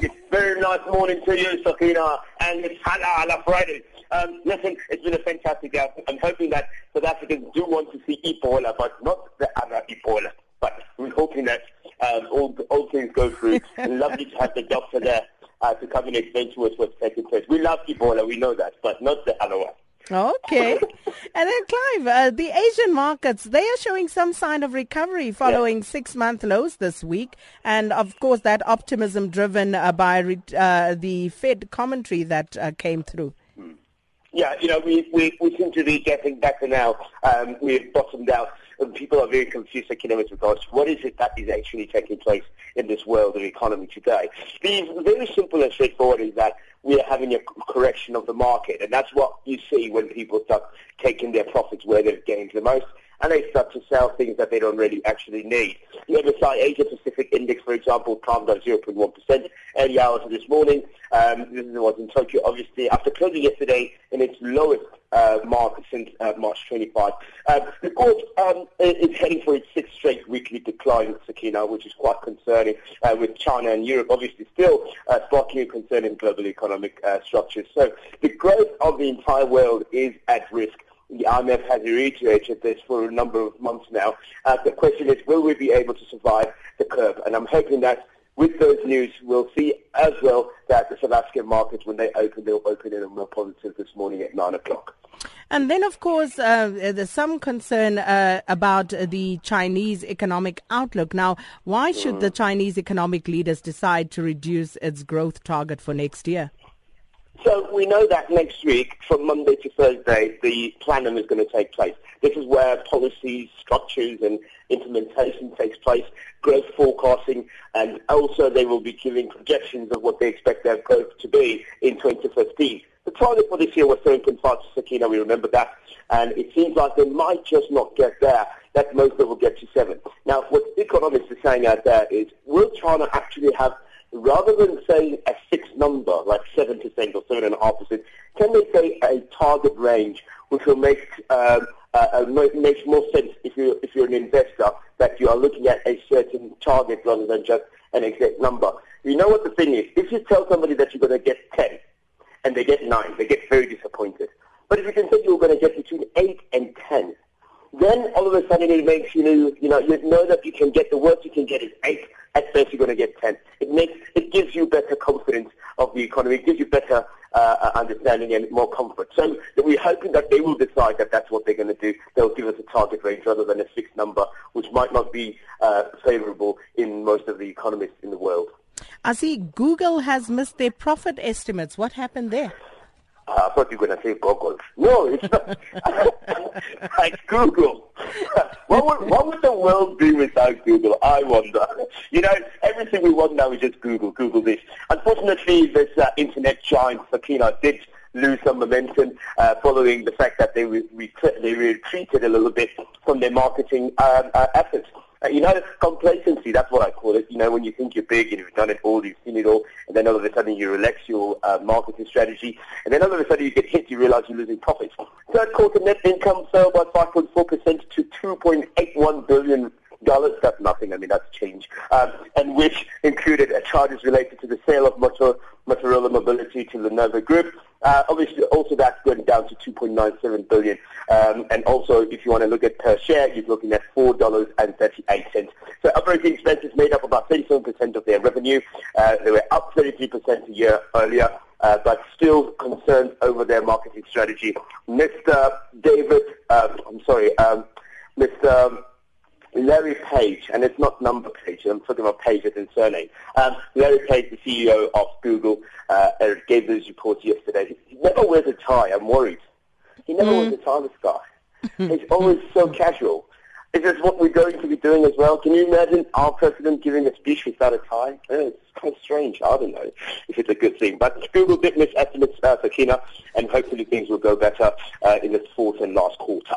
It's very nice morning to you, Sakina, and it's Hala Hala Friday. Um, listen, it's been a fantastic day. I'm hoping that South Africans do want to see Ebola, but not the other Ebola. But we're hoping that um, all, all things go through. Lovely to have the doctor there uh, to come and explain to us what's taking place. We love Ebola, we know that, but not the other one. Okay. and then, Clive, uh, the Asian markets, they are showing some sign of recovery following six month lows this week. And of course, that optimism driven uh, by re- uh, the Fed commentary that uh, came through. Yeah, you know, we, we, we seem to be getting better now. Um, we've bottomed out. And people are very confused, you regards what is it that is actually taking place in this world of economy today. The very simple and straightforward is that we are having a correction of the market. And that's what you see when people start taking their profits where they've gained the most and they start to sell things that they don't really actually need. The MSCI Asia Pacific Index, for example, climbed by 0.1% early hours of this morning. Um, this was in Tokyo, obviously, after closing yesterday in its lowest uh, mark since uh, March 25. Uh, the court um, is heading for its sixth straight weekly decline, in Sakina, which is quite concerning, uh, with China and Europe obviously still uh, sparking a concern in global economic uh, structures. So the growth of the entire world is at risk the IMF has reiterated this for a number of months now. Uh, the question is, will we be able to survive the curve? And I'm hoping that with those news, we'll see as well that the South African markets, when they open, they'll open in a more positive this morning at 9 o'clock. And then, of course, uh, there's some concern uh, about the Chinese economic outlook. Now, why should mm. the Chinese economic leaders decide to reduce its growth target for next year? So we know that next week, from Monday to Thursday, the planning is going to take place. This is where policies, structures, and implementation takes place, growth forecasting, and also they will be giving projections of what they expect their growth to be in 2015. The target for this year was 7.5 to Sakina, we remember that, and it seems like they might just not get there. That most of them will get to 7. Now, what economists are saying out there is, will China actually have rather than saying a fixed number like 7% or 7.5%, can they say a target range which will make um, uh, uh, makes more sense if you if you're an investor that you are looking at a certain target rather than just an exact number. You know what the thing is? If you tell somebody that you're going to get 10 and they get 9, they get very disappointed. But if you can say you're going to get between 8 and 10, then all of a sudden it makes you know, you know, you know that you can get the worst you can get is 8 at best you're going to get 10. It makes, it gives you better of the economy. It gives you better uh, uh, understanding and more comfort. So we're hoping that they will decide that that's what they're going to do. They'll give us a target range rather than a fixed number, which might not be uh, favorable in most of the economists in the world. I see Google has missed their profit estimates. What happened there? I thought you were going to say Google. No, it's not. it's Google. what, would, what would the world be without Google? I wonder. You know, everything we want now is just Google, Google this. Unfortunately, this uh, internet giant, Sakina, did lose some momentum uh, following the fact that they, re- they retreated a little bit from their marketing um, uh, efforts. Uh, you know, complacency, that's what I call it. You know, when you think you're big and you've done it all, you've seen it all, and then all of a sudden you relax your uh, marketing strategy, and then all of a sudden you get hit, you realize you're losing profits. Third quarter net income fell by 5.4% to 2.81 billion dollars. That's nothing. I mean, that's change. Um, and which included uh, charges related to the sale of Motor, Motorola Mobility to the Group. Uh, obviously, also that's going down to 2.97 billion. Um, and also, if you want to look at per share, you're looking at $4.38. So operating expenses made up about 37% of their revenue. Uh, they were up 33% a year earlier. Uh, but still concerned over their marketing strategy. Mr. David, um, I'm sorry, um, Mr. Larry Page, and it's not number Page, I'm talking about Page as in surname. Um, Larry Page, the CEO of Google, uh, gave those reports yesterday. He never wears a tie, I'm worried. He never mm. wears a tie, this guy. He's always so casual. Is this what we're going to be doing as well? Can you imagine our president giving a speech without a tie? it's kind of strange. I don't know if it's a good thing. But Google did miss estimates uh, for Kina, and hopefully things will go better uh, in the fourth and last quarter.